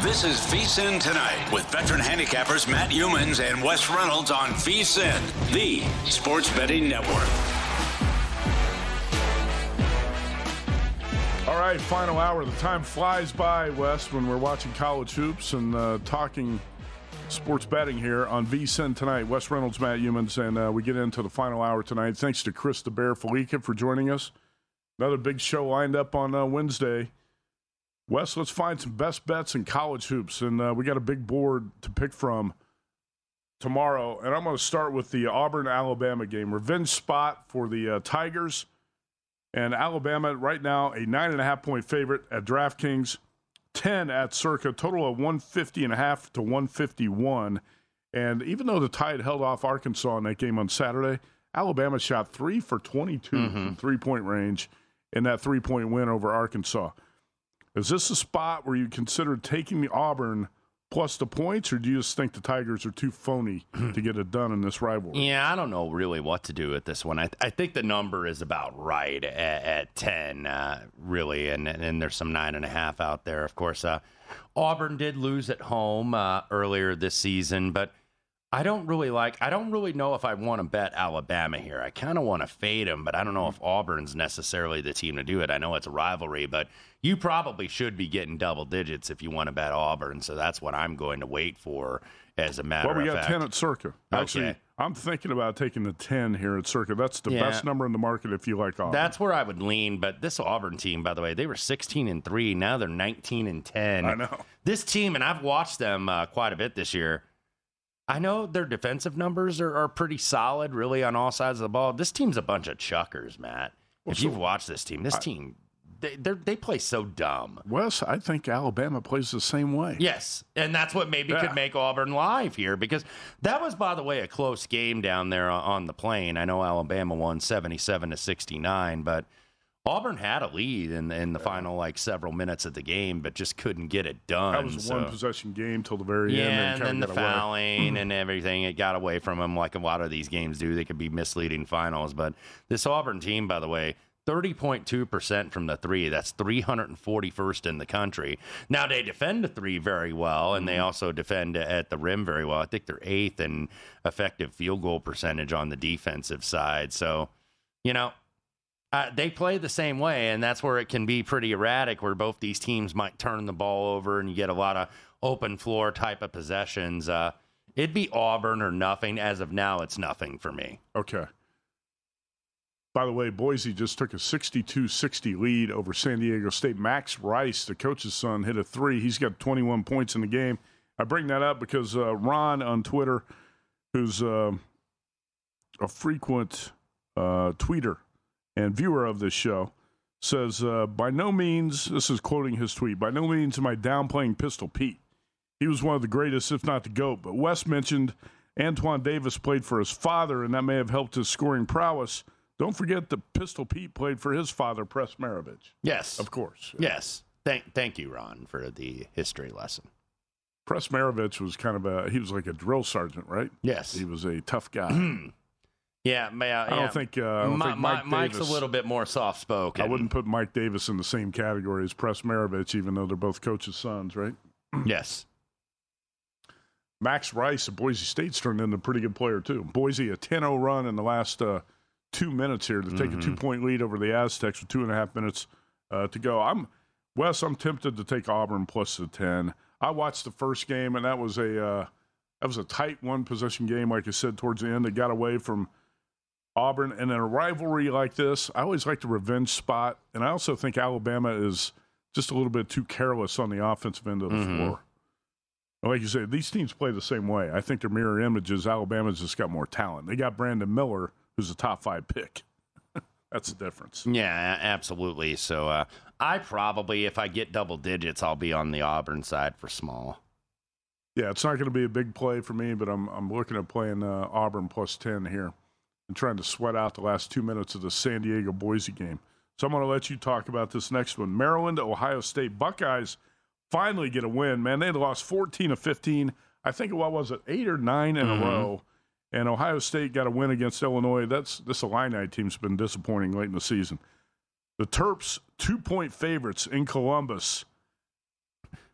This is VSIN Tonight with veteran handicappers Matt Youmans and Wes Reynolds on VSIN, the sports betting network. All right, final hour. The time flies by, Wes, when we're watching college hoops and uh, talking sports betting here on VSIN tonight. Wes Reynolds, Matt Youmans, and uh, we get into the final hour tonight. Thanks to Chris the Bear Fallica for joining us. Another big show lined up on uh, Wednesday. Wes, let's find some best bets in college hoops, and uh, we got a big board to pick from tomorrow. And I'm going to start with the Auburn Alabama game, revenge spot for the uh, Tigers, and Alabama right now a nine and a half point favorite at DraftKings, ten at Circa, total of 150 and a half to 151. And even though the Tide held off Arkansas in that game on Saturday, Alabama shot three for 22 mm-hmm. from three point range in that three point win over Arkansas. Is this a spot where you consider taking the Auburn plus the points, or do you just think the Tigers are too phony to get it done in this rivalry? Yeah, I don't know really what to do with this one. I, th- I think the number is about right at, at 10, uh, really, and, and there's some nine and a half out there. Of course, uh, Auburn did lose at home uh, earlier this season, but I don't really like. I don't really know if I want to bet Alabama here. I kind of want to fade them, but I don't know if Auburn's necessarily the team to do it. I know it's a rivalry, but you probably should be getting double digits if you want to bet Auburn. So that's what I'm going to wait for as a matter. Of fact. Well, we got fact. ten at Circa. Actually, okay. I'm thinking about taking the ten here at Circa. That's the yeah. best number in the market if you like Auburn. That's where I would lean. But this Auburn team, by the way, they were 16 and three. Now they're 19 and 10. I know this team, and I've watched them uh, quite a bit this year I know their defensive numbers are, are pretty solid, really, on all sides of the ball. This team's a bunch of chuckers, Matt. Well, if so, you've watched this team, this I, team, they they play so dumb. Wes, I think Alabama plays the same way. Yes, and that's what maybe yeah. could make Auburn live here because that was, by the way, a close game down there uh, on the plane. I know Alabama won seventy-seven to sixty-nine, but Auburn had a lead in, in the yeah. final like several minutes of the game, but just couldn't get it done. That was so. one possession game till the very yeah, end. And, and then the fouling and everything, it got away from them like a lot of these games do. They could be misleading finals. But this Auburn team, by the way, 30.2% from the three. That's 341st in the country. Now, they defend the three very well, and they mm-hmm. also defend at the rim very well. I think they're eighth in effective field goal percentage on the defensive side. So, you know, uh, they play the same way, and that's where it can be pretty erratic, where both these teams might turn the ball over and you get a lot of open floor type of possessions. Uh, it'd be Auburn or nothing. As of now, it's nothing for me. Okay. By the way, Boise just took a 62 60 lead over San Diego State. Max Rice, the coach's son, hit a three. He's got 21 points in the game. I bring that up because uh, Ron on Twitter, who's uh, a frequent uh, tweeter and viewer of this show, says, uh, By no means, this is quoting his tweet, by no means am I downplaying Pistol Pete. He was one of the greatest, if not the GOAT. But Wes mentioned Antoine Davis played for his father, and that may have helped his scoring prowess. Don't forget that Pistol Pete played for his father, Press Maravich. Yes. Of course. Yes. Thank, thank you, Ron, for the history lesson. Press Maravich was kind of a, he was like a drill sergeant, right? Yes. He was a tough guy. yeah, may I, I don't think, uh, I don't Mi- think Mike Mi- Mike's Davis, a little bit more soft spoken. I wouldn't put Mike Davis in the same category as Press Maravich, even though they're both coaches' sons, right? Yes. Max Rice of Boise State's turned into a pretty good player, too. Boise, a 10 0 run in the last uh, two minutes here to take Mm-hmm. a two point lead over the Aztecs with two and a half minutes uh, to go. I'm Wes, I'm tempted to take Auburn plus the 10. I watched the first game, and that was a. Uh, that was a tight one possession game, like I said, towards the end. They got away from Auburn. And in a rivalry like this, I always like the revenge spot. And I also think Alabama is just a little bit too careless on the offensive end of the Mhm. floor. Like you said, these teams play the same way. I think they're mirror images. Alabama's just got more talent. They got Brandon Miller, who's a top five pick. That's the difference. Yeah, absolutely. So uh, I probably, if I get double digits, I'll be on the Auburn side for small. Yeah, it's not going to be a big play for me, but I'm I'm looking at playing uh, Auburn plus ten here and trying to sweat out the last two minutes of the San Diego Boise game. So I'm going to let you talk about this next one. Maryland, Ohio State Buckeyes finally get a win. Man, they had lost 14 of 15. I think what was it, eight or 9 in Mhm. a row. And Ohio State got a win against Illinois. That's this Illini team's been disappointing late in the season. The Terps, two point favorites in Columbus.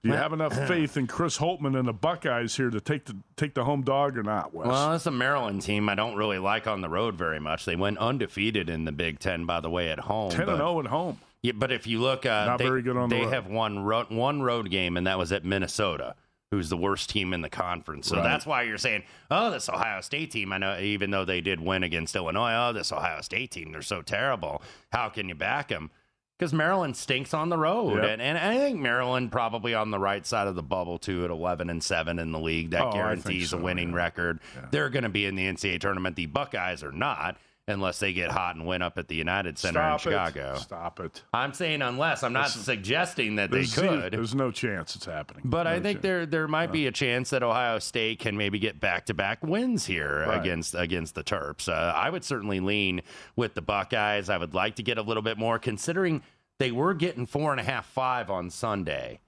Do you have enough faith in Chris Holtmann and the Buckeyes here to take the take the home dog or not, Wes? Well, it's a Maryland team I don't really like on the road very much. They went undefeated in the Big Ten, by the way, at home. ten and zero at home. Yeah, but if you look, uh, Not they, very good on the they road. have one road, one road game, and that was at Minnesota, who's the worst team in the conference. So Right. that's why you're saying, oh, this Ohio State team. I know, even though they did win against Illinois, oh, this Ohio State team, they're so terrible. How can you back them? Because Maryland stinks on the road, Yep. and, and I think Maryland probably on the right side of the bubble too at 11 and seven in the league. That Oh, guarantees so, a winning yeah. record. They're going to be in the NCAA tournament. The Buckeyes are not. Unless they get hot and win up at the United Center Stop in it. Chicago. Stop it. I'm saying unless. I'm not suggesting that they could. There's no chance it's happening. But I think chance. there there might be a chance that Ohio State can maybe get back to back wins here Right. against against the Terps. Uh, I would certainly lean with the Buckeyes. I would like to get a little bit more, considering they were getting four and a half, five on Sunday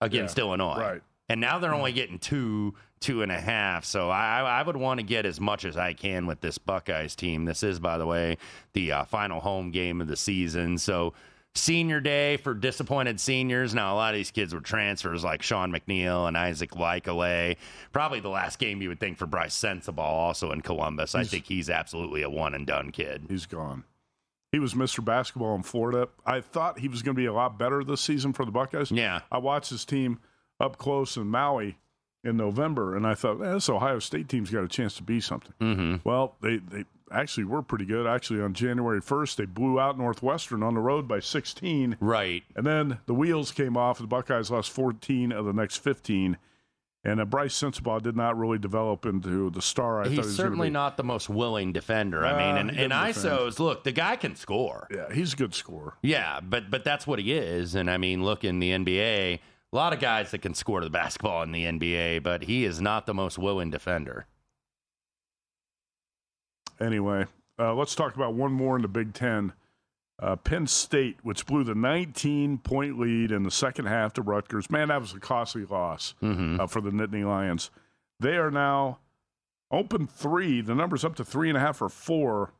against Yeah, Illinois, right. And now they're only getting two, two and a half. So I, I would want to get as much as I can with this Buckeyes team. This is, by the way, the uh, final home game of the season. So senior day for disappointed seniors. Now, a lot of these kids were transfers like Sean McNeil and Isaac Likekele. Probably the last game you would think for Bryce Sensabaugh, also in Columbus. I think he's absolutely a one and done kid. He's gone. He was Mr. Basketball in Florida. I thought he was going to be a lot better this season for the Buckeyes. Yeah. I watched his team up close in Maui in November, and I thought, eh, this Ohio State team's got a chance to be something. Mm-hmm. Well, they, they actually were pretty good. Actually, on January 1st, they blew out Northwestern on the road by 16. Right. And then the wheels came off. The Buckeyes lost 14 of the next 15. And uh, Bryce Sensabaugh did not really develop into the star I thought he He's was certainly not the most willing defender. I Uh, mean, and, and. ISOs, look, the guy can score. Yeah, he's a good scorer. Yeah, but but that's what he is. And I mean, look in the NBA, a lot of guys that can score the basketball in the NBA, but he is not the most willing defender. Anyway, uh, let's talk about one more in the Big Ten. Uh, Penn State, which blew the 19 point lead in the second half to Rutgers. Man, that was a costly loss Mm-hmm. uh, for the Nittany Lions. They are now open three. The number's up to three and a half or four.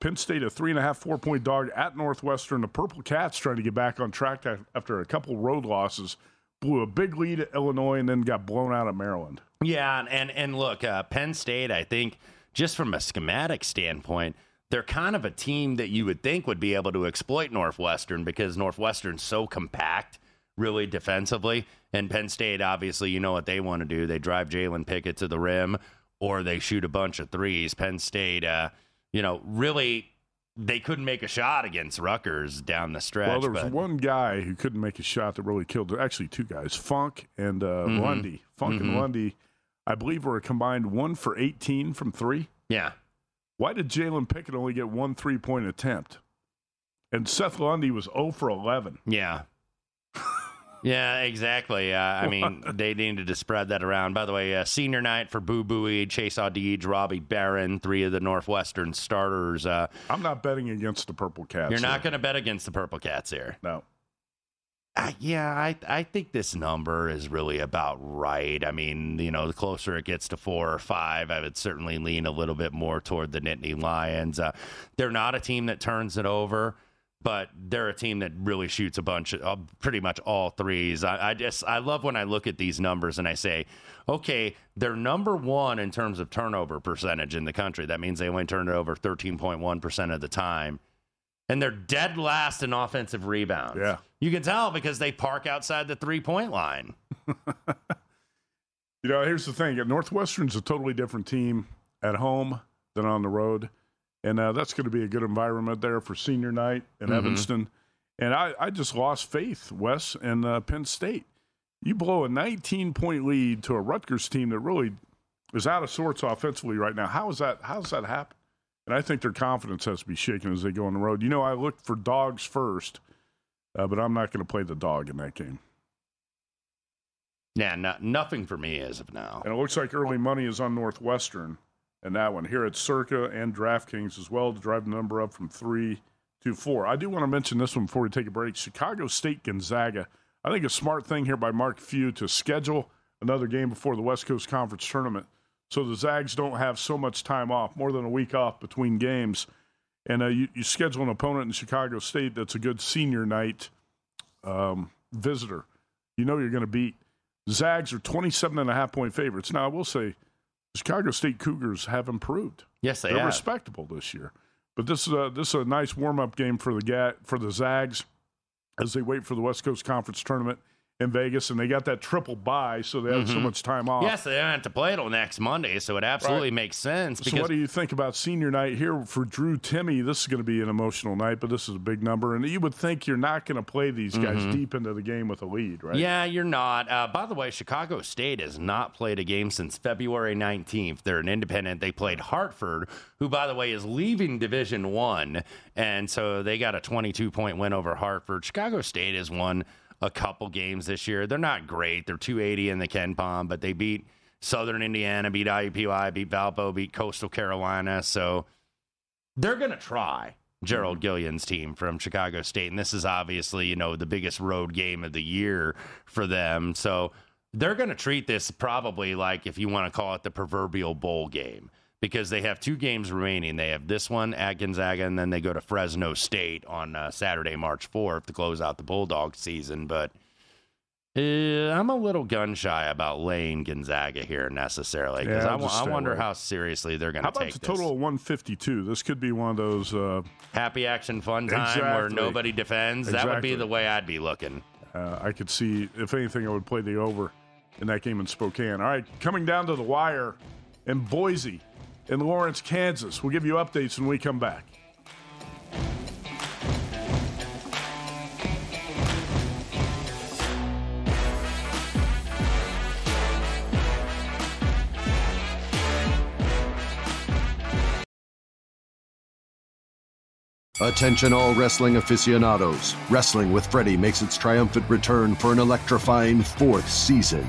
Penn State, a three and a half, four point dog at Northwestern. The Purple Cats trying to get back on track after a couple road losses. Blew a big lead at Illinois and then got blown out at Maryland. Yeah, and and, and look, uh, Penn State, I think, just from a schematic standpoint, they're kind of a team that you would think would be able to exploit Northwestern because Northwestern's so compact, really defensively. And Penn State, obviously, you know what they want to do. They drive Jalen Pickett to the rim or they shoot a bunch of threes. Penn State, uh, you know, really they couldn't make a shot against Rutgers down the stretch. Well, there was but- one guy who couldn't make a shot that really killed. Actually, two guys, Funk and uh, Lundy. Funk and Mhm. Lundy, I believe, were a combined one for 18 from three. yeah. Why did Jalen Pickett only get one three point attempt? And Seth Lundy was 0 for 11. Yeah. Yeah, exactly. Uh, I mean, they needed to spread that around. By the way, uh, senior night for Boo Buie, Chase Audige, Robbie Barron, three of the Northwestern starters. Uh, I'm not betting against the Purple Cats. you're not going to bet against the Purple Cats here. No. Uh, yeah, I I think this number is really about right. I mean, you know, the closer it gets to four or five, I would certainly lean a little bit more toward the Nittany Lions. Uh, they're not a team that turns it over, but they're a team that really shoots a bunch of uh, pretty much all threes. I, I just I love when I look at these numbers and I say, okay, they're number one in terms of turnover percentage in the country. That means they only turn it over thirteen point one percent of the time and they're dead last in offensive rebounds. Yeah. You can tell because they park outside the three point line. You know, here's the thing: Northwestern's a totally different team at home than on the road, and uh, that's going to be a good environment there for senior night in Mhm. Evanston. And I, I just lost faith, Wes, in uh, Penn State. You blow a 19 point lead to a Rutgers team that really is out of sorts offensively right now. How is that? How does that happen? And I think their confidence has to be shaken as they go on the road. You know, I looked for dogs first, uh, but I'm not going to play the dog in that game. Yeah, no, nothing for me as of now. And it looks like early money is on Northwestern and that one. Here at Circa and DraftKings as well to drive the number up from three to four. I do want to mention this one before we take a break. Chicago State Gonzaga. I think a smart thing here by Mark Few to schedule another game before the West Coast Conference tournament. So the Zags don't have so much time off, more than a week off between games. And uh, you, you schedule an opponent in Chicago State that's a good senior night um, visitor. You know you're going to beat. Zags are 27 and a half point favorites. Now, I will say, Chicago State Cougars have improved. Yes, they They're have. respectable this year. But this is a, this is a nice warm up game for the for the Zags as they wait for the West Coast Conference tournament in Vegas, and they got that triple bye, so they had so Mhm. much time off. Yes, they don't have to play till next Monday, so it absolutely Right. makes sense. So, what do you think about senior night here for Drew Timme? This is going to be an emotional night, but this is a big number, and you would think you're not going to play these guys Mhm. deep into the game with a lead, right? Yeah, you're not. Uh, by the way, Chicago State has not played a game since February 19th. They're an independent. They played Hartford, who, by the way, is leaving Division One, and so they got a 22 point win over Hartford. Chicago State is won a couple games this year. They're not great. They're 280 in the KenPom, but they beat Southern Indiana, beat IUPUI, beat Valpo, beat Coastal Carolina. So they're going to try. Gerald Gillion's team from Chicago State, and this is obviously you know the biggest road game of the year for them. So they're going to treat this probably like if you want to call it the proverbial bowl game because they have two games remaining. They have this one at Gonzaga, and then they go to Fresno State on uh, Saturday, March fourth, to close out the Bulldog season. But uh, I'm a little gun shy about laying Gonzaga here necessarily because Yeah, I, I'll wa- just I wonder away. how seriously they're going How to about take the this. total of 152? This could be one of those. Uh, Happy action fun time where nobody defends. That would be the way I'd be looking. Uh, I could see, if anything, I would play the over in that game in Spokane. All right, coming down to the wire in Boise, in Lawrence, Kansas. We'll give you updates when we come back. Attention all wrestling aficionados. Wrestling with Freddie makes its triumphant return for an electrifying fourth season.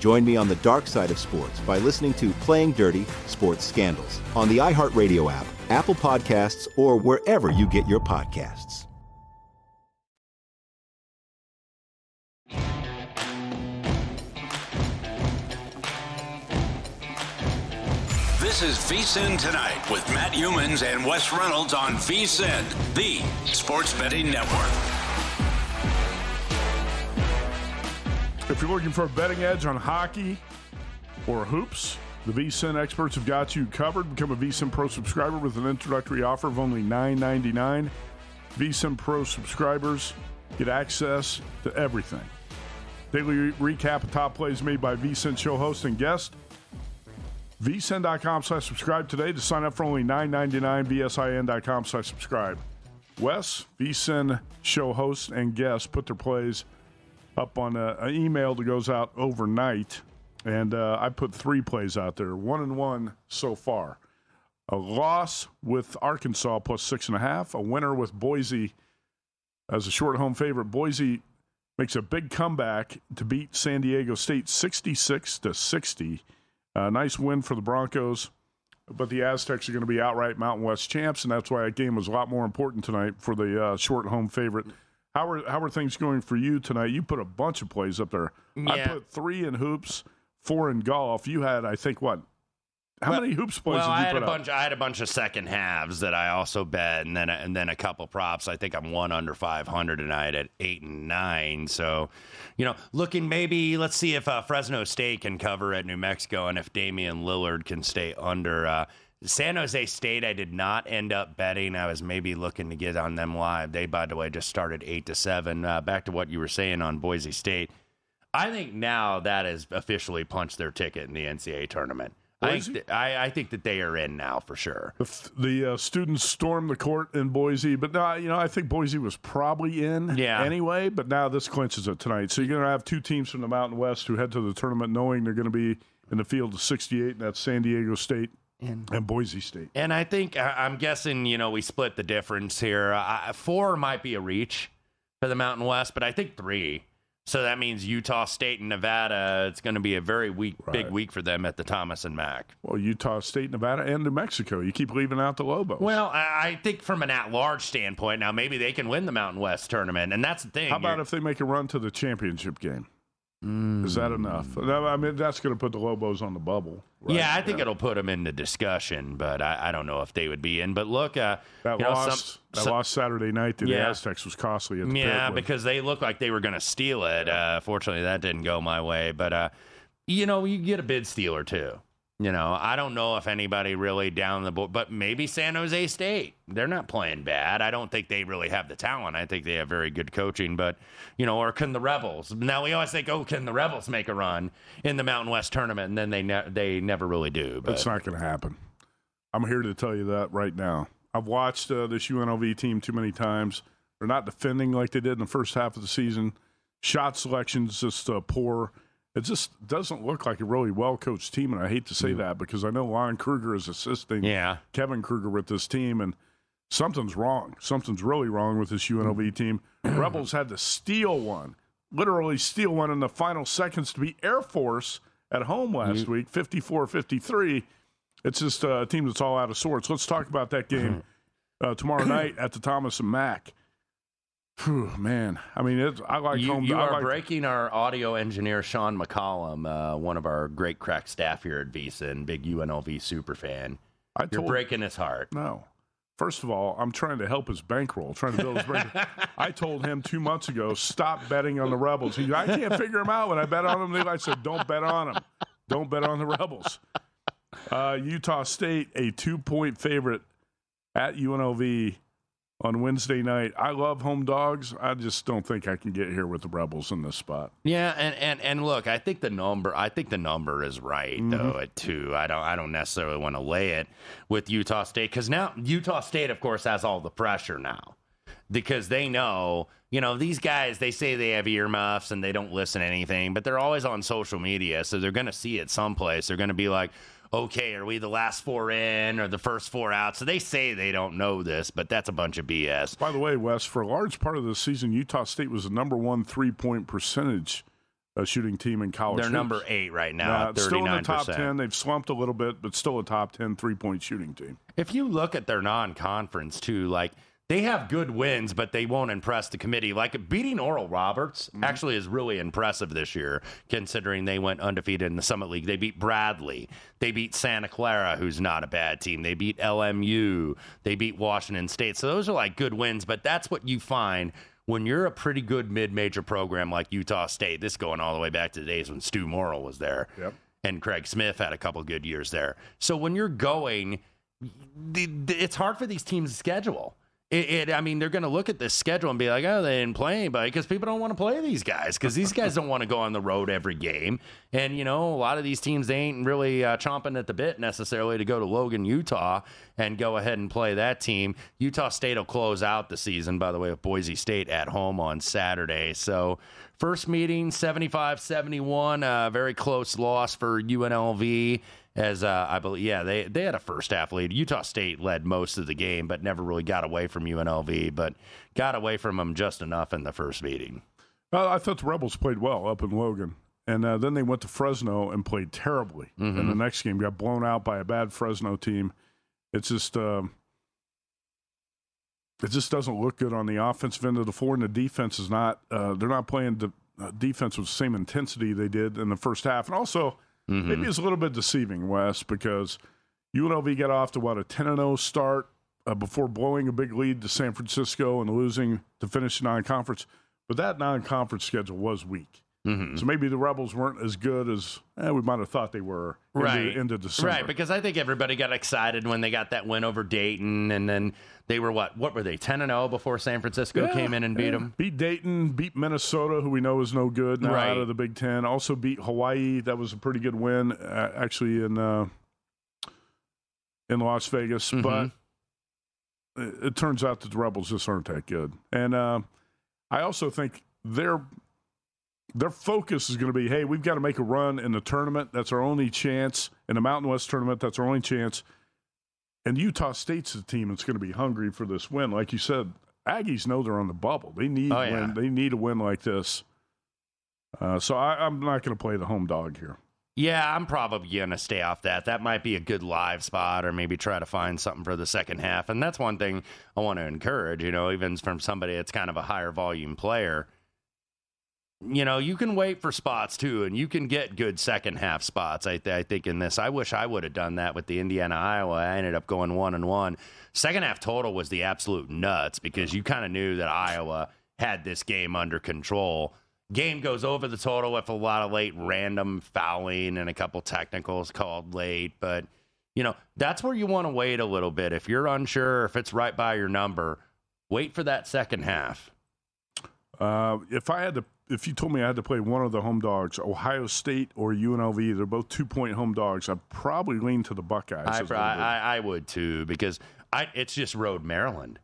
Join me on the dark side of sports by listening to Playing Dirty Sports Scandals on the iHeartRadio app, Apple Podcasts, or wherever you get your podcasts. This is VSIN Tonight with Matt Youmans and Wes Reynolds on VSIN, the sports betting network. If you're looking for a betting edge on hockey or hoops, the VSIN experts have got you covered. Become a VSIN Pro subscriber with an introductory offer of only $9.99. VSIN Pro subscribers get access to everything. Daily recap of top plays made by VSIN show host and guest. VSIN.com slash subscribe today to sign up for only $9.99. VSIN.com slash subscribe. Wes, VSIN show host and guest, put their plays up on an email that goes out overnight. And uh, I put three plays out there, one and one so far. A loss with Arkansas plus six and a half, a winner with Boise as a short home favorite. Boise makes a big comeback to beat San Diego State 66 to 60. A nice win for the Broncos, but the Aztecs are going to be outright Mountain West champs, and that's why that game was a lot more important tonight for the uh, short home favorite. How are how are things going for you tonight? You put a bunch of plays up there. I put three in hoops, four in golf. You had, I think, what? How Well- many hoops plays Well, did you I had a up? bunch. I had a bunch of second halves that I also bet, and then and then a couple props. I think I'm one under 500 tonight at eight and nine. So, you know, looking maybe let's see if uh, Fresno State can cover at New Mexico, and if Damian Lillard can stay under. Uh, San Jose State, I did not end up betting. I was maybe looking to get on them live. They, by the way, just started eight to seven. Uh, back to what you were saying on Boise State. I think now that has officially punched their ticket in the NCAA tournament. I think, th- I, I think that they are in now for sure. The, f- the uh, students stormed the court in Boise, but no, you know, I think Boise was probably in Yeah. anyway. But now this clinches it tonight. So you're going to have two teams from the Mountain West who head to the tournament knowing they're going to be in the field of 68, and that's San Diego State and, Boise State. And I think I- I'm guessing you know we split the difference here. I, four might be a reach for the Mountain West, but I think three. So that means Utah State and Nevada. It's going to be a very weak, big week for them at the Thomas and Mack. Well, Utah State, Nevada, and New Mexico. You keep leaving out the Lobos. Well, I I think from an at-large standpoint, now maybe they can win the Mountain West tournament, and that's the thing. How about You're- if they make a run to the championship game? Is that enough? I mean, that's going to put the Lobos on the bubble. right? Yeah, I think it'll put them in the discussion, but I, I don't know if they would be in. But look, uh, That you know, some- that some- loss Saturday night to the Aztecs was costly. At the Yeah, because they looked like they were going to steal it. Uh, fortunately, that didn't go my way. But uh, you know, you get a bid stealer too. You know, I don't know if anybody really down the board, but maybe San Jose State. They're not playing bad. I don't think they really have the talent. I think they have very good coaching, but you know, or can the Rebels? Now we always think, oh, can the Rebels make a run in the Mountain West tournament? And then they ne- they never really do. But That's not going to happen. I'm here to tell you that right now. I've watched uh, this UNLV team too many times. They're not defending like they did in the first half of the season. Shot selection's just uh, poor. It just doesn't look like a really well coached team, and I hate to say that because I know Lon Kruger is assisting Yeah. Kevin Kruger with this team, and something's wrong. Something's really wrong with this UNLV team. Rebels had to steal one, literally steal one in the final seconds to beat Air Force at home last week, 54 53. It's just a team that's all out of sorts. Let's talk about that game uh, tomorrow night at the Thomas and Mack. Phew, man, I mean, it's, I like you, home. you are like, breaking our audio engineer Sean McCollum, uh, one of our great crack staff here at VSIN big UNLV super fan. I You're breaking his heart. No. First of all, I'm trying to help his bankroll, trying to build his bankroll. I told him two months ago, stop betting on the Rebels. He, I can't figure them out. When I bet on them, I said, don't bet on them. Don't bet on the Rebels. Uh, Utah State, a two point favorite at UNLV on Wednesday night. I love home dogs. I just don't think I can get here with the Rebels in this spot. Yeah, and, and and look, I think the number I think the number is right mm-hmm. though at two. I don't I don't necessarily want to lay it with Utah State because now Utah State, of course, has all the pressure now because they know you know these guys they say they have earmuffs and they don't listen to anything, but they're always on social media, so they're going to see it someplace. They're going to be like. Okay, are we the last four in or the first four out? So they say they don't know this, but that's a bunch of BS. By the way, Wes, for a large part of the season, Utah State was the number one three point percentage uh, shooting team in college. They're hoops. number eight right now, Yeah, still in the top 10. They've slumped a little bit, but still a top 10 three point shooting team. If you look at their non-conference too, like they have good wins, but they won't impress the committee. Like beating Oral Roberts mm-hmm. actually is really impressive this year, considering they went undefeated in the Summit League. They beat Bradley, they beat Santa Clara, who's not a bad team. They beat LMU, they beat Washington State. So those are like good wins, but that's what you find. When you're a pretty good mid-major program like Utah State, this going all the way back to the days when Stu Morrill was there, Yep. and Craig Smith had a couple good years there. So when you're going, it's hard for these teams to schedule. It, it I mean, they're going to look at this schedule and be like, "Oh, they didn't play anybody," because people don't want to play these guys because these guys don't want to go on the road every game. And you know, a lot of these teams they ain't really uh, chomping at the bit necessarily to go to Logan, Utah, and go ahead and play that team. Utah State will close out the season, by the way, with Boise State at home on Saturday. So. First meeting, 75 71, uh, very close loss for UNLV. As uh, I believe, yeah, they, they had a first half lead. Utah State led most of the game, but never really got away from UNLV, but got away from them just enough in the first meeting. Well, I thought the Rebels played well up in Logan. And uh, then they went to Fresno and played terribly. Mm-hmm. And the next game got blown out by a bad Fresno team. It's just. Um, it just doesn't look good on the offensive end of the floor, and the defense is not. Uh, they're not playing the uh, defense with the same intensity they did in the first half, and also Mm-hmm. maybe it's a little bit deceiving, Wes, because UNLV got off to what a ten and zero start uh, before blowing a big lead to San Francisco and losing to finish the non-conference. But that non-conference schedule was weak, Mhm. so maybe the Rebels weren't as good as eh, we might have thought they were right into December. right because i think everybody got excited when they got that win over dayton and then they were what what were they 10 and 0 before san francisco Yeah, came in and beat them Beat Dayton, beat Minnesota, who we know is no good now Right. out of the Big Ten. Also beat Hawaii. That was a pretty good win, uh, actually in uh, in Las Vegas. Mhm. But it, it turns out that the Rebels just aren't that good. And uh, I also think their their focus is going to be, hey, we've got to make a run in the tournament. That's our only chance in the Mountain West tournament. That's our only chance. And Utah State's the team that's going to be hungry for this win. Like you said, Aggies know they're on the bubble. They need Oh, yeah. win. They need a win like this Uh, so I, I'm not going to play the home dog here. Yeah, I'm probably going to stay off that. That might be a good live spot or maybe try to find something for the second half. And that's one thing I want to encourage, you know, even from somebody that's kind of a higher volume player. You know, you can wait for spots too, and you can get good second half spots. I, th- I think in this, I wish I would have done that with the Indiana Iowa. I ended up going one and one. Second half total was the absolute nuts because you kind of knew that Iowa had this game under control game goes over the total with a lot of late random fouling and a couple technicals called late. But, you know, that's where you want to wait a little bit. If you're unsure if it's right by your number, wait for that second half. Uh, if I had to, if you told me I had to play one of the home dogs, Ohio State or UNLV, they're both two point home dogs. I'd probably lean to the Buckeyes. I, I, I would too because I, it's just road Maryland.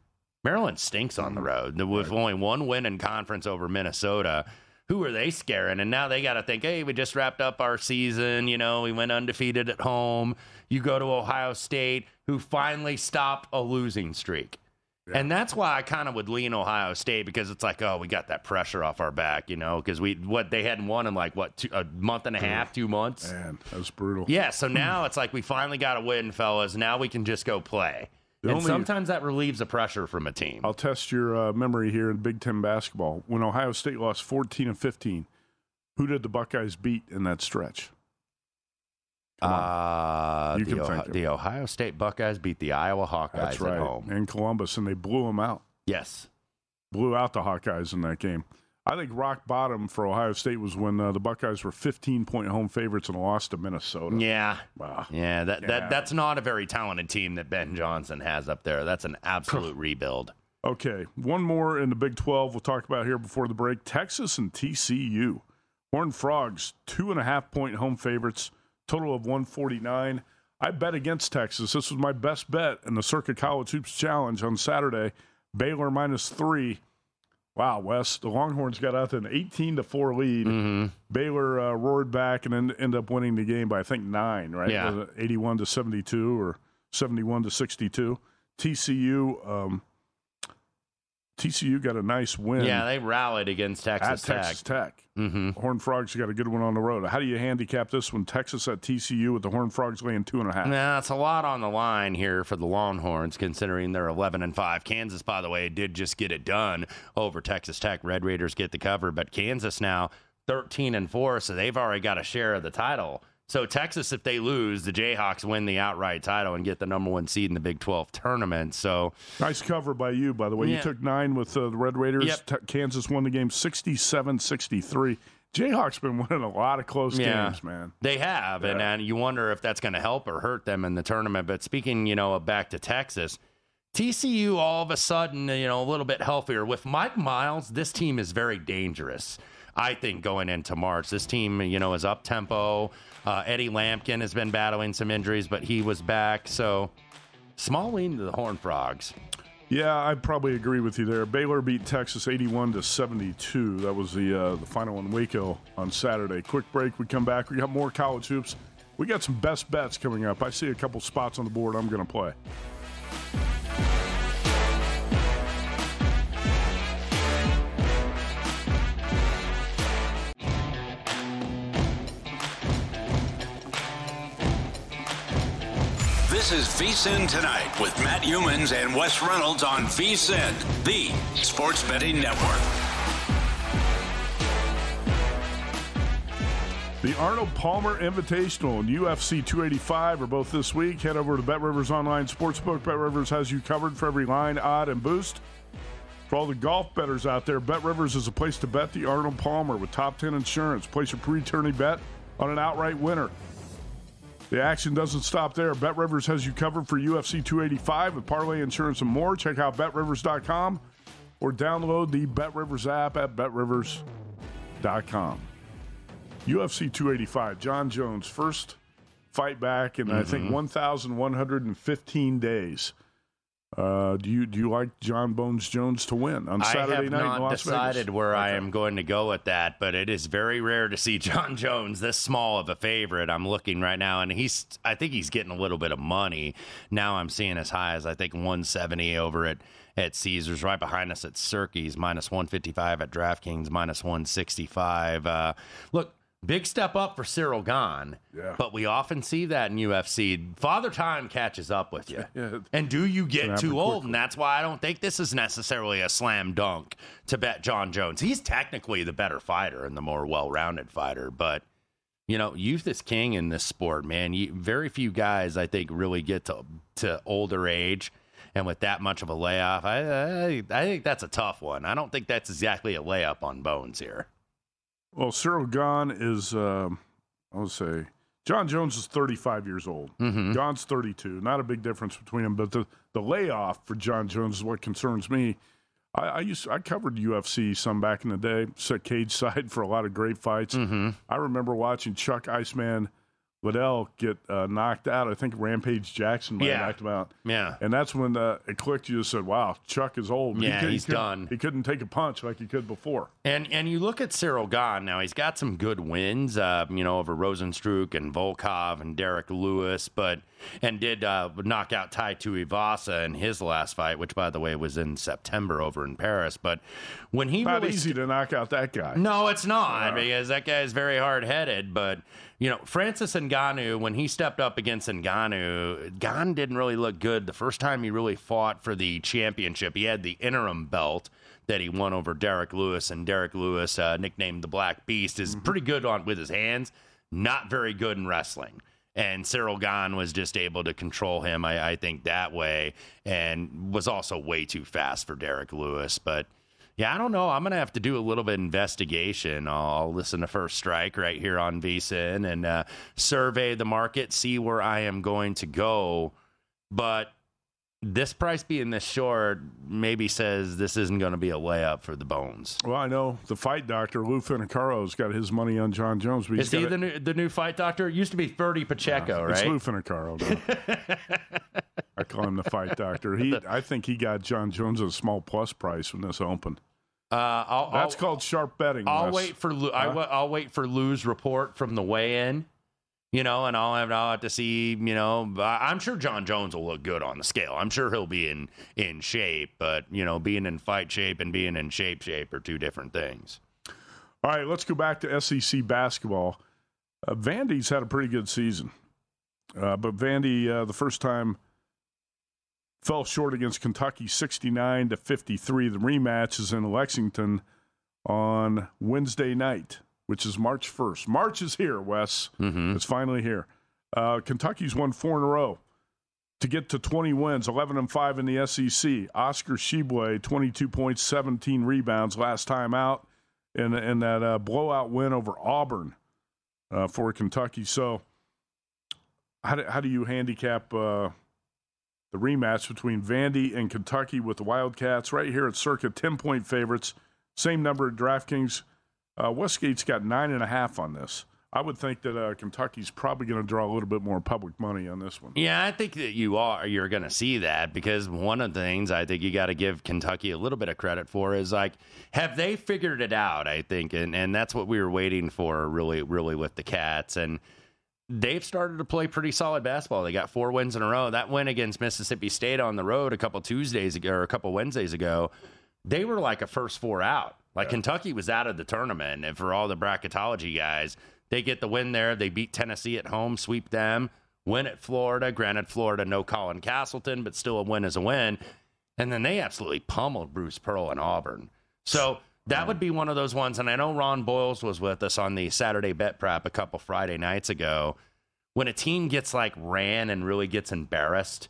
Maryland stinks on the mm-hmm. road. With only one win in conference over Minnesota, who are they scaring? And now they got to think, hey, we just wrapped up our season. You know, we went undefeated at home. You go to Ohio State, who finally stopped a losing streak. Yeah. And that's why I kind of would lean Ohio State because it's like, oh, we got that pressure off our back, you know, because we what they hadn't won in like what two, a month and a half, two months. Man, that was brutal. Yeah, so now it's like we finally got a win, fellas. Now we can just go play. The and only, sometimes that relieves the pressure from a team. I'll test your uh, memory here in Big Ten basketball. When Ohio State lost 14 and 15, who did the Buckeyes beat in that stretch? Uh, the, Ohio, the, Ohio State Buckeyes beat the Iowa Hawkeyes That's right. at home. In Columbus, and they blew them out. Yes. Blew out the Hawkeyes in that game. I think rock bottom for Ohio State was when uh, the Buckeyes were 15 point home favorites and lost to Minnesota. Yeah, wow. yeah, that, yeah. that that's not a very talented team that Ben Johnson has up there. That's an absolute rebuild. Okay, one more in the Big 12 we'll talk about here before the break. Texas and TCU. Horned Frogs, two and a half point home favorites, total of 149. I bet against Texas. This was my best bet in the Circa College Hoops Challenge on Saturday. Baylor minus three. Wow, Wes, the Longhorns got out to an 18 to 4 lead. Mm-hmm. Baylor uh, roared back and then ended up winning the game by, I think, nine, right? Yeah. 81 to 72 or 71 to 62. TCU, um, TCU got a nice win. Yeah, they rallied against Texas at Tech. Texas Tech. Mm-hmm. Horned Frogs got a good one on the road. How do you handicap this one? Texas at TCU with the Horned Frogs laying two and a half. Nah, it's a lot on the line here for the Longhorns, considering they're 11 and five. Kansas, by the way, did just get it done over Texas Tech. Red Raiders get the cover, but Kansas now 13 and four, so they've already got a share of the title. So Texas, if they lose, the Jayhawks win the outright title and get the number one seed in the Big 12 tournament. So nice cover by you, by the way. Yeah. You took nine with uh, the Red Raiders. Yep. T- Kansas won the game 67-63. Jayhawks been winning a lot of close yeah, games, man. They have, yeah. and, and you wonder if that's going to help or hurt them in the tournament. But speaking, you know, back to Texas, TCU all of a sudden, you know, a little bit healthier with Mike Miles. This team is very dangerous. I think going into March, this team, you know, is up tempo. Uh, Eddie Lampkin has been battling some injuries, but he was back. So small lean to the Horn Frogs. Yeah, I'd probably agree with you there. Baylor beat Texas 81 to 72. That was the uh, the final in Waco on Saturday. Quick break. We come back. We got more college hoops. We got some best bets coming up. I see a couple spots on the board I'm going to play. VSIN Tonight with Matt Youmans and Wes Reynolds on VSIN, the sports betting network. The Arnold Palmer Invitational and UFC 285 are both this week. Head over to Bet Rivers Online Sportsbook. Bet Rivers has you covered for every line, odd, and boost. For all the golf bettors out there, Bet Rivers is a place to bet the Arnold Palmer with top 10 insurance. Place your pre tourney bet on an outright winner. The action doesn't stop there. Bet Rivers has you covered for UFC 285 with parlay insurance and more. Check out betrivers.com or download the Bet Rivers app at betrivers.com. UFC 285, Jon Jones, first fight back in, mm-hmm. I think, mm-hmm. 1,115 days. Uh, do you do you like Jon Bones Jones to win on Saturday night? I have not decided Vegas? where I am going to go with that, but it is very rare to see Jon Jones this small of a favorite. I'm looking right now, and he's I think he's getting a little bit of money. Now I'm seeing as high as I think 170 over at at Caesars, right behind us at Circa's, minus 155 at DraftKings, minus 165. Uh, look, big step up for Ciryl Gane, Yeah. but we often see that in UFC. Father Time catches up with you. Yeah. And do you get too old? And that's why I don't think this is necessarily a slam dunk to bet Jon Jones. He's technically the better fighter and the more well rounded fighter, but. You know, youth is king in this sport, man. You, very few guys, I think, really get to to older age, and with that much of a layoff, I, I I think that's a tough one. I don't think that's exactly a layup on Bones here. Well, Ciryl Gane is, um, I would say, Jon Jones is 35 years old. Mm-hmm. Gane's 32. Not a big difference between them, but the, the layoff for Jon Jones is what concerns me. I, I used I covered UFC some back in the day, set cage side for a lot of great fights. Mm-hmm. I remember watching Chuck Iceman Liddell get uh, knocked out. I think Rampage Jackson might Yeah. knocked him out. Yeah. And that's when uh, it clicked. You just said, "Wow, Chuck is old. Yeah, could- he's couldn't- done. He couldn't take a punch like he could before." And and you look at Ciryl Gane now; he's got some good wins, uh, you know, over Rozenstruik and Volkov and Derrick Lewis, but and did uh, knock out Tai Tuivasa in his last fight, which by the way was in September over in Paris. But when he Not really easy to knock out that guy. no, it's not because that guy is very hard headed. But you know, Francis Ngannou, when he stepped up against Ngannou, Gane didn't really look good the first time he really fought for the championship. He had the interim belt that he won over Derrick Lewis, and Derrick Lewis, uh, nicknamed the Black Beast, is pretty good on with his hands, not very good in wrestling. And Ciryl Gane was just able to control him, I, I think, that way, and was also way too fast for Derrick Lewis. But yeah, I don't know. I'm gonna have to do a little bit of investigation. I'll listen to First Strike right here on VSIN and uh, survey the market, see where I am going to go. But this price being this short maybe says this isn't going to be a layup for the Bones. Well, I know the fight doctor Lou Finicaro's got his money on Jon Jones. But Is he the new the new fight doctor? It used to be Ferdy Pacheco, It's right? It's Lou Finicaro. I call him the fight doctor. He, I think he got Jon Jones at a small plus price when this opened. Uh, I'll, That's I'll, called sharp betting. I'll wait for Lou. Huh? I'll wait for Lou's report from the weigh-in. You know, and I'll have, I'll have to see. You know, I'm sure Jon Jones will look good on the scale. I'm sure he'll be in in shape. But you know, being in fight shape and being in shape shape are two different things. All right, let's go back to SEC basketball. Uh, Vandy's had a pretty good season, uh, but Vandy uh, the first time fell short against Kentucky, sixty-nine to fifty-three. The rematch is in Lexington on Wednesday night, which is March first. March is here, Wes. Mm-hmm. It's finally here. Uh, Kentucky's won four in a row to get to 20 wins, 11 and 5 in the SEC. Oscar Tshiebwe, 22 points, 17 rebounds last time out in, in that uh, blowout win over Auburn uh, for Kentucky. So, how do, how do you handicap uh, the rematch between Vandy and Kentucky with the Wildcats right here at Circa 10 point favorites? Same number at DraftKings. Uh, Westgate's got nine and a half on this. I would think that uh, Kentucky's probably going to draw a little bit more public money on this one. Yeah, I think that you are. You're going to see that because one of the things I think you got to give Kentucky a little bit of credit for is like, have they figured it out? I think, and and that's what we were waiting for, really, really with the Cats, and they've started to play pretty solid basketball. They got four wins in a row. That win against Mississippi State on the road a couple Tuesdays ago or a couple Wednesdays ago, they were like a first four out. Like Kentucky was out of the tournament, and for all the bracketology guys, they get the win there. They beat Tennessee at home, sweep them, win at Florida. Granted, Florida no Colin Castleton, but still a win is a win. And then they absolutely pummeled Bruce Pearl and Auburn. So that would be one of those ones. And I know Ron Boyles was with us on the Saturday Bet Prep a couple Friday nights ago. When a team gets like ran and really gets embarrassed,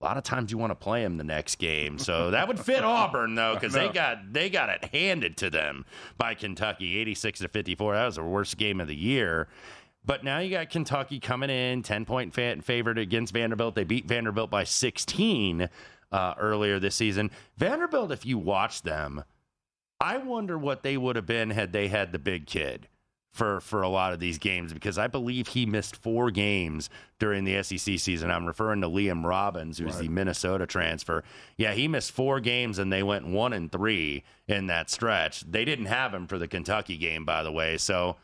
a lot of times you want to play them the next game. So that would fit Auburn though, because they got they got it handed to them by Kentucky, eighty six to fifty four. That was the worst game of the year. But now you got Kentucky coming in ten point fa- favorite against Vanderbilt. They beat Vanderbilt by sixteen uh, earlier this season. Vanderbilt, if you watch them, I wonder what they would have been had they had the big kid for for a lot of these games because I believe he missed four games during the SEC season. I'm referring to Liam Robbins, who's right. the Minnesota transfer. Yeah, he missed four games and they went one and three in that stretch. They didn't have him for the Kentucky game, by the way. So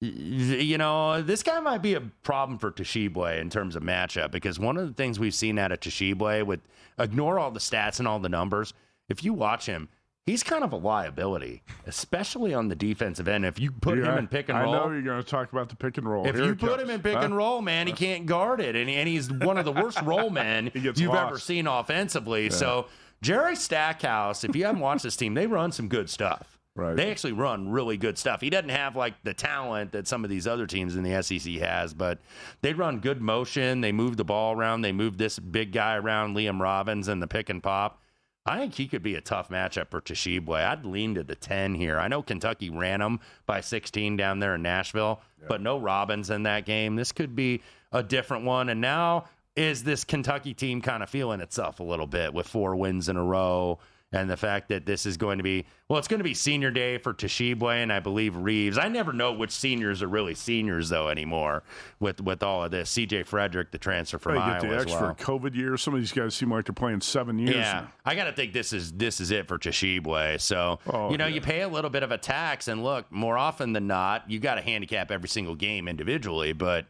you know, this guy might be a problem for Tshiebwe in terms of matchup because one of the things we've seen out of Tshiebwe with ignore all the stats and all the numbers. If you watch him, he's kind of a liability, especially on the defensive end. If you put yeah, him in pick and roll, I know you're going to talk about the pick and roll. If Here you put comes. him in pick huh? and roll, man, he can't guard it, and, and he's one of the worst roll men you've lost. ever seen offensively. Yeah. So Jerry Stackhouse, if you haven't watched this team, they run some good stuff. Right. They actually run really good stuff. He doesn't have like the talent that some of these other teams in the SEC has, but they run good motion. They move the ball around. They move this big guy around, Liam Robbins, and the pick and pop. I think he could be a tough matchup for Tshiebwe. I'd lean to the 10 here. I know Kentucky ran them by 16 down there in Nashville, yeah. but no Robbins in that game. This could be a different one. And now is this Kentucky team kind of feeling itself a little bit with four wins in a row? And the fact that this is going to be well, it's going to be senior day for Tshiebwe and I believe Reeves. I never know which seniors are really seniors though anymore with with all of this. C.J. Frederick, the transfer from Iowa, get the extra well. COVID years. Some of these guys seem like they're playing seven years. Yeah, now. I got to think this is this is it for Tshiebwe. So oh, you know, yeah. you pay a little bit of a tax, and look, more often than not, you got to handicap every single game individually, but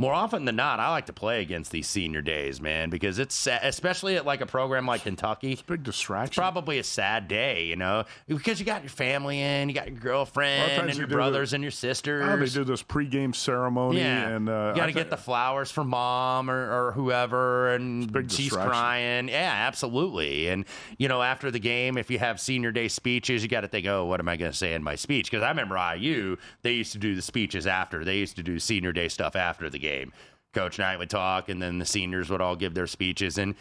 more often than not, I like to play against these senior days, man, because it's especially at like a program like Kentucky. It's a big distraction. It's probably a sad day, you know, because you got your family in, you got your girlfriend and your brothers the, and your sisters. Oh, they do this pregame ceremony, yeah. and uh, you got to get the flowers for mom or, or whoever, and she's crying. Yeah, absolutely. And you know, after the game, if you have senior day speeches, you got to think, oh, what am I going to say in my speech? Because I remember IU, they used to do the speeches after. They used to do senior day stuff after the game game. Coach Knight would talk, and then the seniors would all give their speeches. And,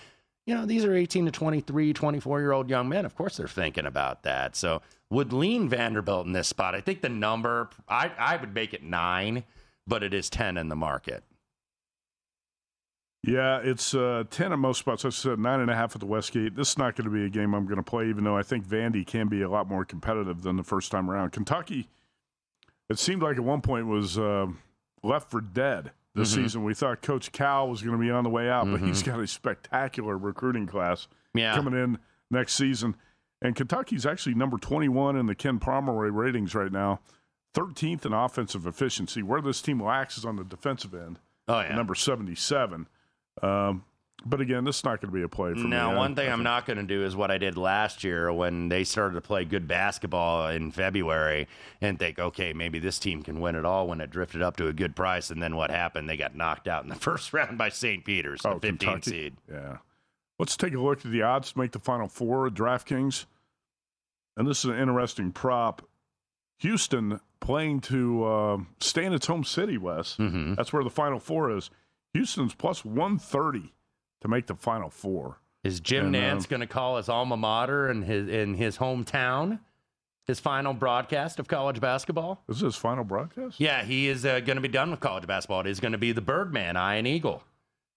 you know, these are 18 to 23, 24 year old young men. Of course, they're thinking about that. So, would lean Vanderbilt in this spot. I think the number, I, I would make it nine, but it is 10 in the market. Yeah, it's uh, 10 at most spots. I said nine and a half at the Westgate. This is not going to be a game I'm going to play, even though I think Vandy can be a lot more competitive than the first time around. Kentucky, it seemed like at one point was uh, left for dead this mm-hmm. season. We thought Coach Cal was going to be on the way out, mm-hmm. but he's got a spectacular recruiting class yeah. coming in next season. And Kentucky's actually number 21 in the Ken Pomeroy ratings right now, 13th in offensive efficiency. Where this team lacks is on the defensive end. Oh, yeah. Number 77. Um, but again, this is not going to be a play for now, me. Now, one thing I'm not going to do is what I did last year when they started to play good basketball in February and think, okay, maybe this team can win it all when it drifted up to a good price. And then what happened? They got knocked out in the first round by St. Peter's, oh, the 15 Kentucky. seed. Yeah. Let's take a look at the odds to make the Final Four DraftKings. And this is an interesting prop. Houston playing to uh, stay in its home city, Wes. Mm-hmm. That's where the Final Four is. Houston's plus 130 to make the Final Four. Is Jim And, Nance going to call his alma mater in his in his hometown? His final broadcast of college basketball. Is this his final broadcast? Yeah, he is uh, going to be done with college basketball. It is going to be the Birdman, Ian Eagle,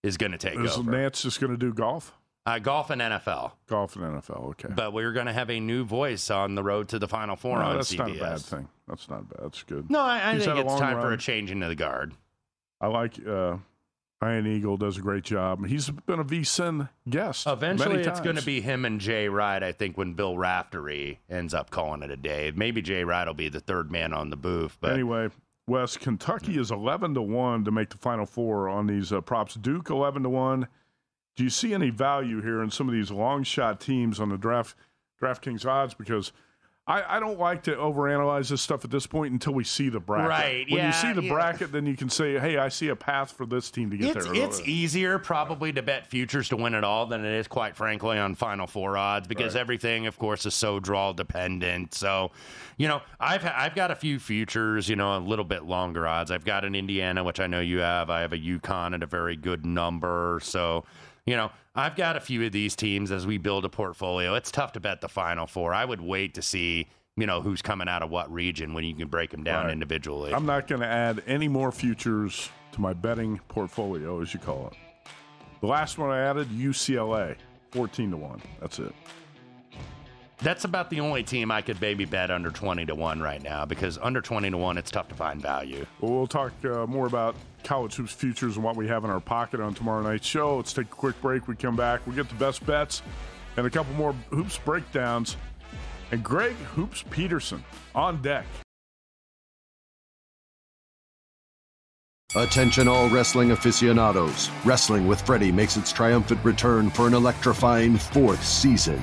is going to take Is over. Nance just going to do golf? Uh, golf and NFL. Golf and NFL, okay. But we're going to have a new voice on the road to the Final Four No, on that's CBS. not a bad thing. That's not bad. That's good. No, I, I think it's time for a change into the guard. I like uh, Ian Eagle does a great job. He's been a VSIN guest. Eventually, it's going to be him and Jay Wright. I think when Bill Raftery ends up calling it a day, maybe Jay Wright will be the third man on the booth. But anyway, West Kentucky is eleven to one to make the Final Four on these uh, props. Duke eleven to one. Do you see any value here in some of these long shot teams on the draft DraftKings odds? Because I, I don't like to overanalyze this stuff at this point until we see the bracket. Right, When yeah, you see the yeah. bracket, then you can say, "Hey, I see a path for this team to get it's, there." it's easier probably to bet futures to win it all than it is, quite frankly, on Final Four odds because Right. everything, of course, is so draw dependent. So, you know, I've I've got a few futures, you know, a little bit longer odds. I've got an Indiana, which I know you have. I have a UConn at a very good number. So, you know, I've got a few of these teams as we build a portfolio. It's tough to bet the Final Four. I would wait to see. You know who's coming out of what region when you can break them down Right. individually. I'm not going to add any more futures to my betting portfolio, as you call it. The last one I added, UCLA, 14 to 1. That's it. That's about the only team I could maybe bet under 20 to 1 right now because under 20 to 1, it's tough to find value. Well, we'll talk uh, more about college hoops futures and what we have in our pocket on tomorrow night's show. Let's take a quick break. We come back. We get the best bets and a couple more hoops breakdowns. And Greg Hoops Peterson on deck. Attention, all wrestling aficionados. Wrestling with Freddie makes its triumphant return for an electrifying fourth season.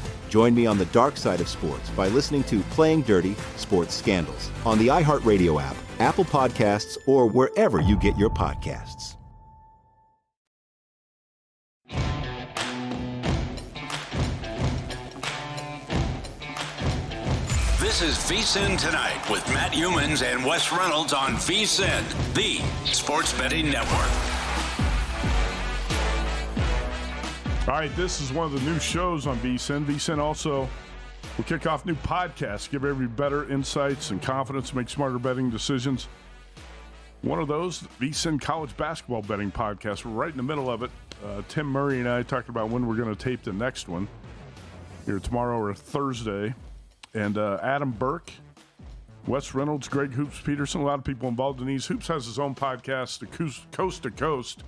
Join me on the dark side of sports by listening to Playing Dirty Sports Scandals on the iHeartRadio app, Apple Podcasts, or wherever you get your podcasts. This is VSIN Tonight with Matt Youmans and Wes Reynolds on VSIN, the sports betting network. All right, this is one of the new shows on VSIN. VSIN also will kick off new podcasts, give every better insights and confidence make smarter betting decisions. One of those, VSIN College Basketball Betting Podcast. We're right in the middle of it. Uh, Tim Murray and I talked about when we're going to tape the next one here tomorrow or Thursday. And uh, Adam Burke, Wes Reynolds, Greg Hoops Peterson, a lot of people involved in these. Hoops has his own podcast, the Coast to Coast,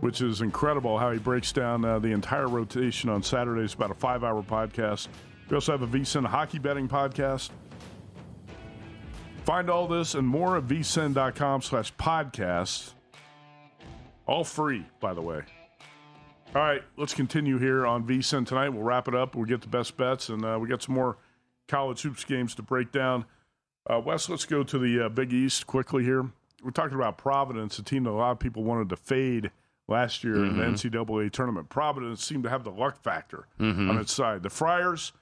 which is incredible how he breaks down uh, the entire rotation on Saturdays, about a five hour podcast. We also have a VSIN hockey betting podcast. Find all this and more at vsin.com slash podcast. All free, by the way. All right, let's continue here on VSIN tonight. We'll wrap it up. We'll get the best bets, and uh, we got some more college hoops games to break down. Uh, Wes, let's go to the uh, Big East quickly here. We're talking about Providence, a team that a lot of people wanted to fade last year mm-hmm. in the mm-hmm. NCAA tournament. Providence seemed to have the luck factor mm-hmm. on its side. The Friars,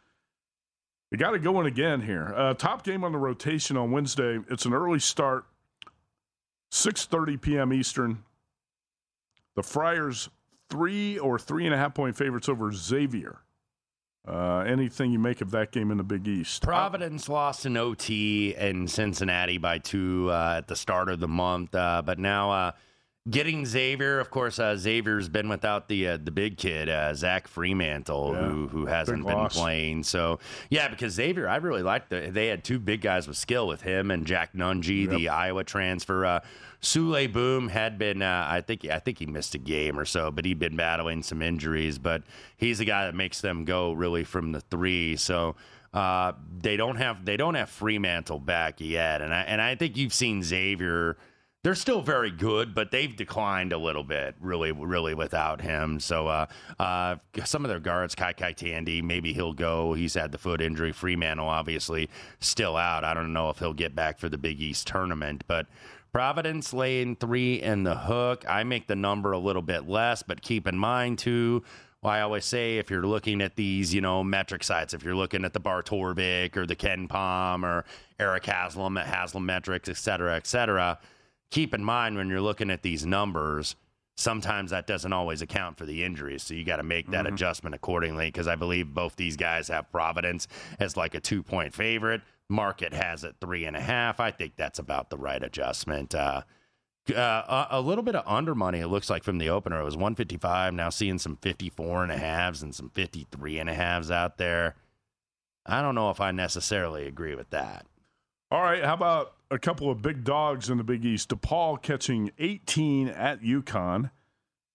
they got it going again here. Uh, top game on the rotation on Wednesday. It's an early start, 6:30 p.m. Eastern. The Friars three or three and a half point favorites over Xavier. Uh, anything you make of that game in the Big East? Providence lost an OT in Cincinnati by two uh, at the start of the month, uh, but now uh, getting Xavier. Of course, uh, Xavier's been without the uh, the big kid Zach Freemantle, yeah. who who hasn't been loss. playing. So yeah, because Xavier, I really liked the. They had two big guys with skill with him and Jack Nunge, yep. the Iowa transfer Souley Boum had been, uh, I think, I think he missed a game or so, but he'd been battling some injuries. But he's the guy that makes them go really from the three. So uh, they don't have they don't have Freemantle back yet, and I and I think you've seen Xavier. They're still very good, but they've declined a little bit, really, really without him. So uh, uh, some of their guards, Kai Kai Tandy, maybe he'll go. He's had the foot injury. Freemantle, obviously, still out. I don't know if he'll get back for the Big East tournament, but Providence laying three in the hook. I make the number a little bit less, but keep in mind too. I always say if you're looking at these, you know, metric sites, if you're looking at the Bartorvik or the KenPom or Eric Haslam at Haslam Metrics, et cetera, et cetera, keep in mind when you're looking at these numbers, sometimes that doesn't always account for the injuries. So you got to make that mm-hmm. adjustment accordingly because I believe both these guys have Providence as like a two point favorite market has it three and a half. I think that's about the right adjustment. Uh, uh, a little bit of under money, it looks like from the opener. It was 155. Now seeing some 54 and a halves and some 53 and a halves out there. I don't know if I necessarily agree with that. All right. How about a couple of big dogs in the Big East? DePaul catching 18 at UConn.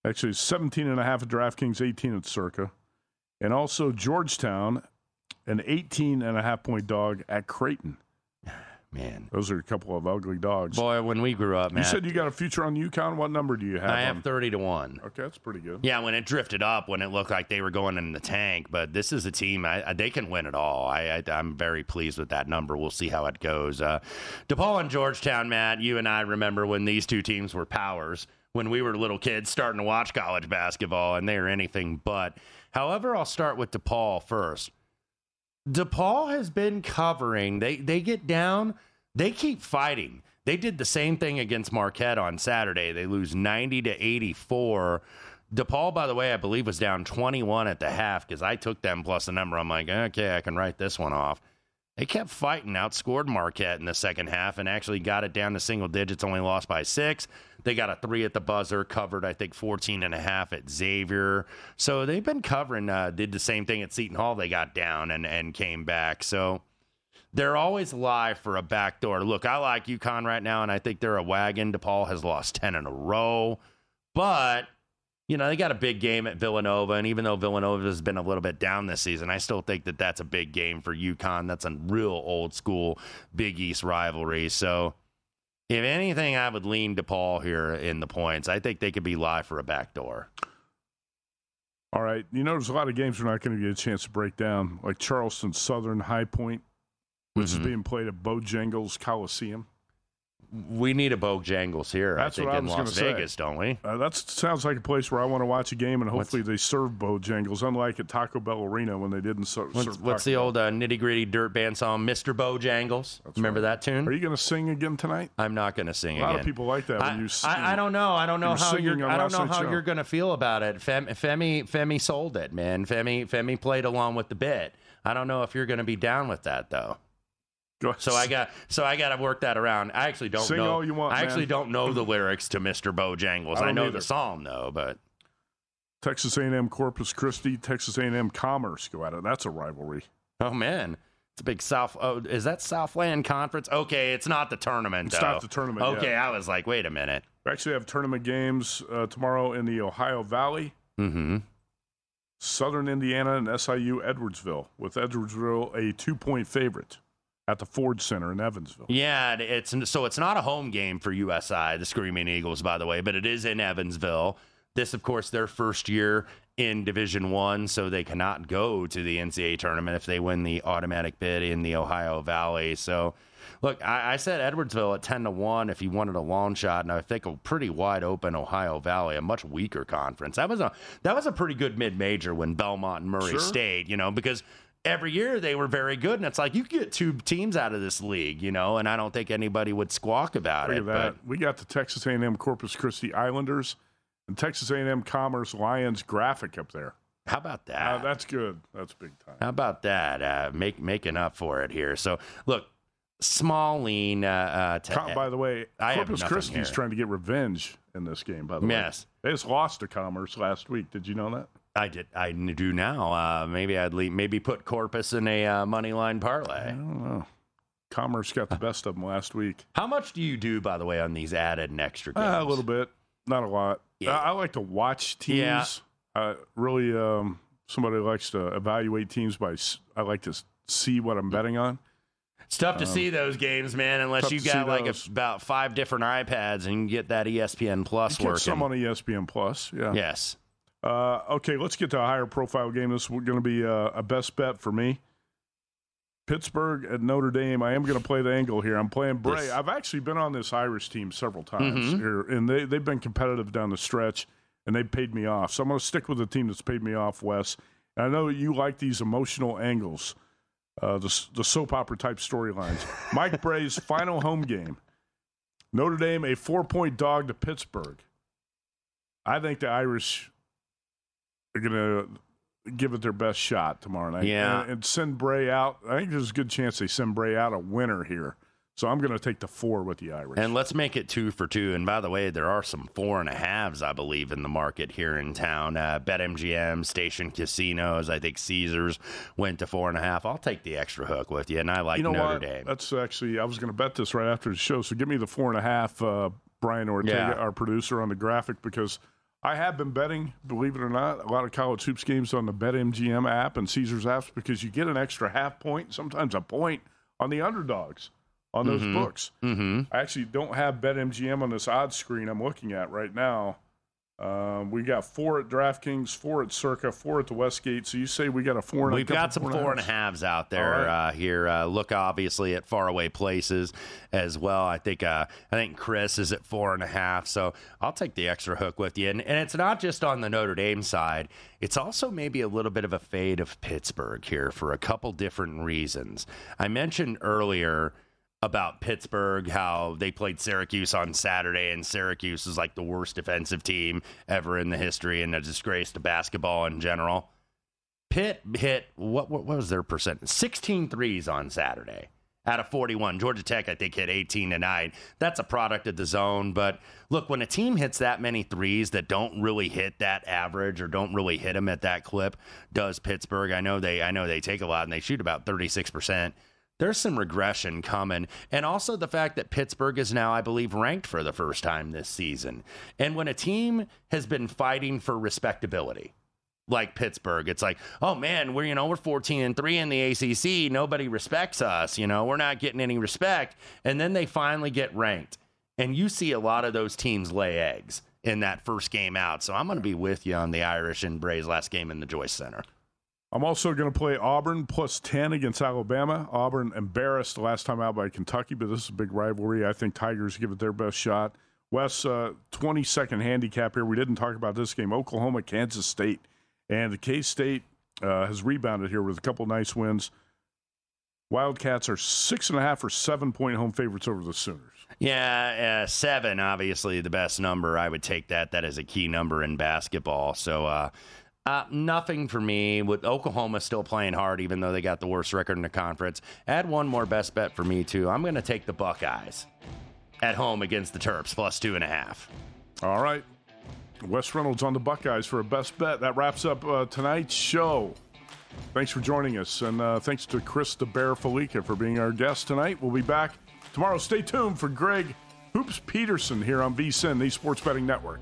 Actually, 17 and a half at DraftKings, 18 at Circa. And also Georgetown an 18 and a half point dog at Creighton. Man, those are a couple of ugly dogs. Boy, when we grew up, man. You said you got a future on UConn. What number do you have? I have on? 30 to 1. Okay, that's pretty good. Yeah, when it drifted up, when it looked like they were going in the tank, but this is a team, I, they can win it all. I, I, am very pleased with that number. We'll see how it goes. Uh, DePaul and Georgetown, Matt, you and I remember when these two teams were powers when we were little kids starting to watch college basketball, and they are anything but. However, I'll start with DePaul first. DePaul has been covering. They they get down, they keep fighting. They did the same thing against Marquette on Saturday. They lose 90 to 84. DePaul, by the way, I believe was down 21 at the half because I took them plus the number. I'm like, okay, I can write this one off. They kept fighting, outscored Marquette in the second half, and actually got it down to single digits, only lost by six. They got a three at the buzzer, covered, I think, 14 and a half at Xavier. So they've been covering, uh, did the same thing at Seton Hall. They got down and, and came back. So they're always live for a backdoor. Look, I like UConn right now, and I think they're a wagon. DePaul has lost 10 in a row. But you know, they got a big game at Villanova, and even though Villanova has been a little bit down this season, I still think that that's a big game for UConn. That's a real old school Big East rivalry. So, if anything, I would lean to Paul here in the points. I think they could be live for a backdoor. All right. You know, there's a lot of games we're not going to get a chance to break down, like Charleston Southern High Point, which mm-hmm. is being played at Bojangles Coliseum we need a Bojangles here. That's I think what I in Las Vegas, say. don't we? Uh, that sounds like a place where I want to watch a game, and hopefully what's, they serve Bojangles, unlike at Taco Bell Arena when they didn't serve. What's, what's the old uh, nitty gritty dirt band song, Mr. Bojangles? That's Remember right. that tune? Are you going to sing again tonight? I'm not going to sing again. A lot of people like that when I, you sing. I, I, don't know. I don't know how you're. I don't know how you're going to feel about it. Fem, Femi Femi sold it, man. Femi Femi played along with the bit. I don't know if you're going to be down with that though. So I got so I got to work that around. I actually don't Sing know. all you want. I man. actually don't know the lyrics to Mr. Bojangles. I, I know either. the song though, but Texas A&M Corpus Christi, Texas A&M Commerce go at it. That's a rivalry. Oh man, it's a big South. Oh, is that Southland Conference? Okay, it's not the tournament. It's though. not the tournament. Okay, yet. I was like, wait a minute. We actually have tournament games uh, tomorrow in the Ohio Valley. Mm-hmm. Southern Indiana and SIU Edwardsville, with Edwardsville a two point favorite at the Ford Center in Evansville. Yeah, it's so it's not a home game for USI, the Screaming Eagles, by the way, but it is in Evansville. This, of course, their first year in Division One, so they cannot go to the NCAA tournament if they win the automatic bid in the Ohio Valley. So, look, I, I said Edwardsville at ten to one if you wanted a long shot, and I think a pretty wide open Ohio Valley, a much weaker conference. That was a that was a pretty good mid major when Belmont and Murray Sure. State, you know, because every year they were very good, and it's like you get two teams out of this league, you know, and I don't think anybody would squawk about Look it. that. We got the Texas A&M Corpus Christi Islanders and Texas A&M Commerce Lions graphic up there. How about that? Uh, that's good. That's big time. How about that? Uh, make making up for it here. So look, small lean. Uh, uh, to, Com- by the way, I Corpus Christi's here. trying to get revenge in this game. By the way, Yes. they just lost to Commerce last week. Did you know that? I did. I do now. Uh, maybe I'd leave, maybe put Corpus in a uh, money line parlay. I don't know. Commerce got the best of them last week. How much do you do, by the way, on these added and extra games? Uh, a little bit, not a lot. Yeah. I, I like to watch teams. Yeah. Uh, really, um, somebody likes to evaluate teams by. I like to see what I'm betting on. It's tough to Um, see those games, man, unless you got like a, about five different iPads and you get that ESPN Plus Get working. some on ESPN Plus. Yeah. Yes. Uh, okay, let's get to a higher profile game. This is going to be uh, a best bet for me. Pittsburgh at Notre Dame. I am going to play the angle here. I'm playing Brey. I've actually been on this Irish team several times Mhm. here, and they they've been competitive down the stretch, and they paid me off. So I'm going to stick with the team that's paid me off, Wes. And I know you like these emotional angles, uh, the the soap opera type storylines. Mike Brey's final home game. Notre Dame a four point dog to Pittsburgh. I think the Irish are going to give it their best shot tomorrow night. Yeah. And, and send Brey out. I think there's a good chance they send Brey out a winner here. So I'm going to take the four with the Irish. And let's make it two for two. And by the way, there are some four and a halves, I believe, in the market here in town. Uh, BetMGM, Station Casinos, I think Caesars went to four and a half. I'll take the extra hook with you, and I like you know Notre what? Dame. That's actually, I was going to bet this right after the show. So give me the four and a half, uh, Brian Ortega, Yeah. our producer, on the graphic because I have been betting, believe it or not, a lot of college hoops games on the BetMGM app and Caesars apps because you get an extra half point, sometimes a point on the underdogs on those Mhm. books. Mm-hmm. I actually don't have BetMGM on this odds screen I'm looking at right now. Um, we got four at DraftKings, four at Circa, four at the Westgate. So you say we got a four and We've a got some four four and a halves? out there right. uh, here. Uh, look, obviously, at faraway places as well. I think uh, I think Chris is at four and a half, so I'll take the extra hook with you. And, and it's not just on the Notre Dame side; it's also maybe a little bit of a fade of Pittsburgh here for a couple different reasons. I mentioned earlier about Pittsburgh, how they played Syracuse on Saturday, and Syracuse is like the worst defensive team ever in the history and a disgrace to basketball in general. Pitt hit what, what was their percent? 16 threes on Saturday out of 41. Georgia Tech, I think, hit 18 tonight. That's a product of the zone. But look, when a team hits that many threes that don't really hit that average or don't really hit them at that clip, does Pittsburgh? I know they I know they take a lot and they shoot about 36 percent. There's some regression coming. And also the fact that Pittsburgh is now, I believe, ranked for the first time this season. And when a team has been fighting for respectability, like Pittsburgh. It's like, oh man, we're you know we're 14 and 3 in the ACC. Nobody respects us, you know. We're not getting any respect. And then they finally get ranked. And you see a lot of those teams lay eggs in that first game out. So I'm going to be with you on the Irish and Brey's last game in the Joyce Center. I'm also going to play Auburn plus 10 against Alabama. Auburn embarrassed last time out by Kentucky, but this is a big rivalry. I think Tigers give it their best shot. Wes, uh, 20 second handicap here. We didn't talk about this game Oklahoma, Kansas State. And K State uh, has rebounded here with a couple nice wins. Wildcats are six and a half or seven point home favorites over the Sooners. Yeah, uh, seven, obviously the best number. I would take that. That is a key number in basketball. So, uh, uh, nothing for me with Oklahoma still playing hard, even though they got the worst record in the conference. Add one more best bet for me, too. I'm going to take the Buckeyes at home against the Terps, plus two and a half. All right. Wes Reynolds on the Buckeyes for a best bet. That wraps up uh, tonight's show. Thanks for joining us. And uh, thanks to Chris the Bear Fallica for being our guest tonight. We'll be back tomorrow. Stay tuned for Greg Hoops Peterson here on VSIN, the Sports Betting Network.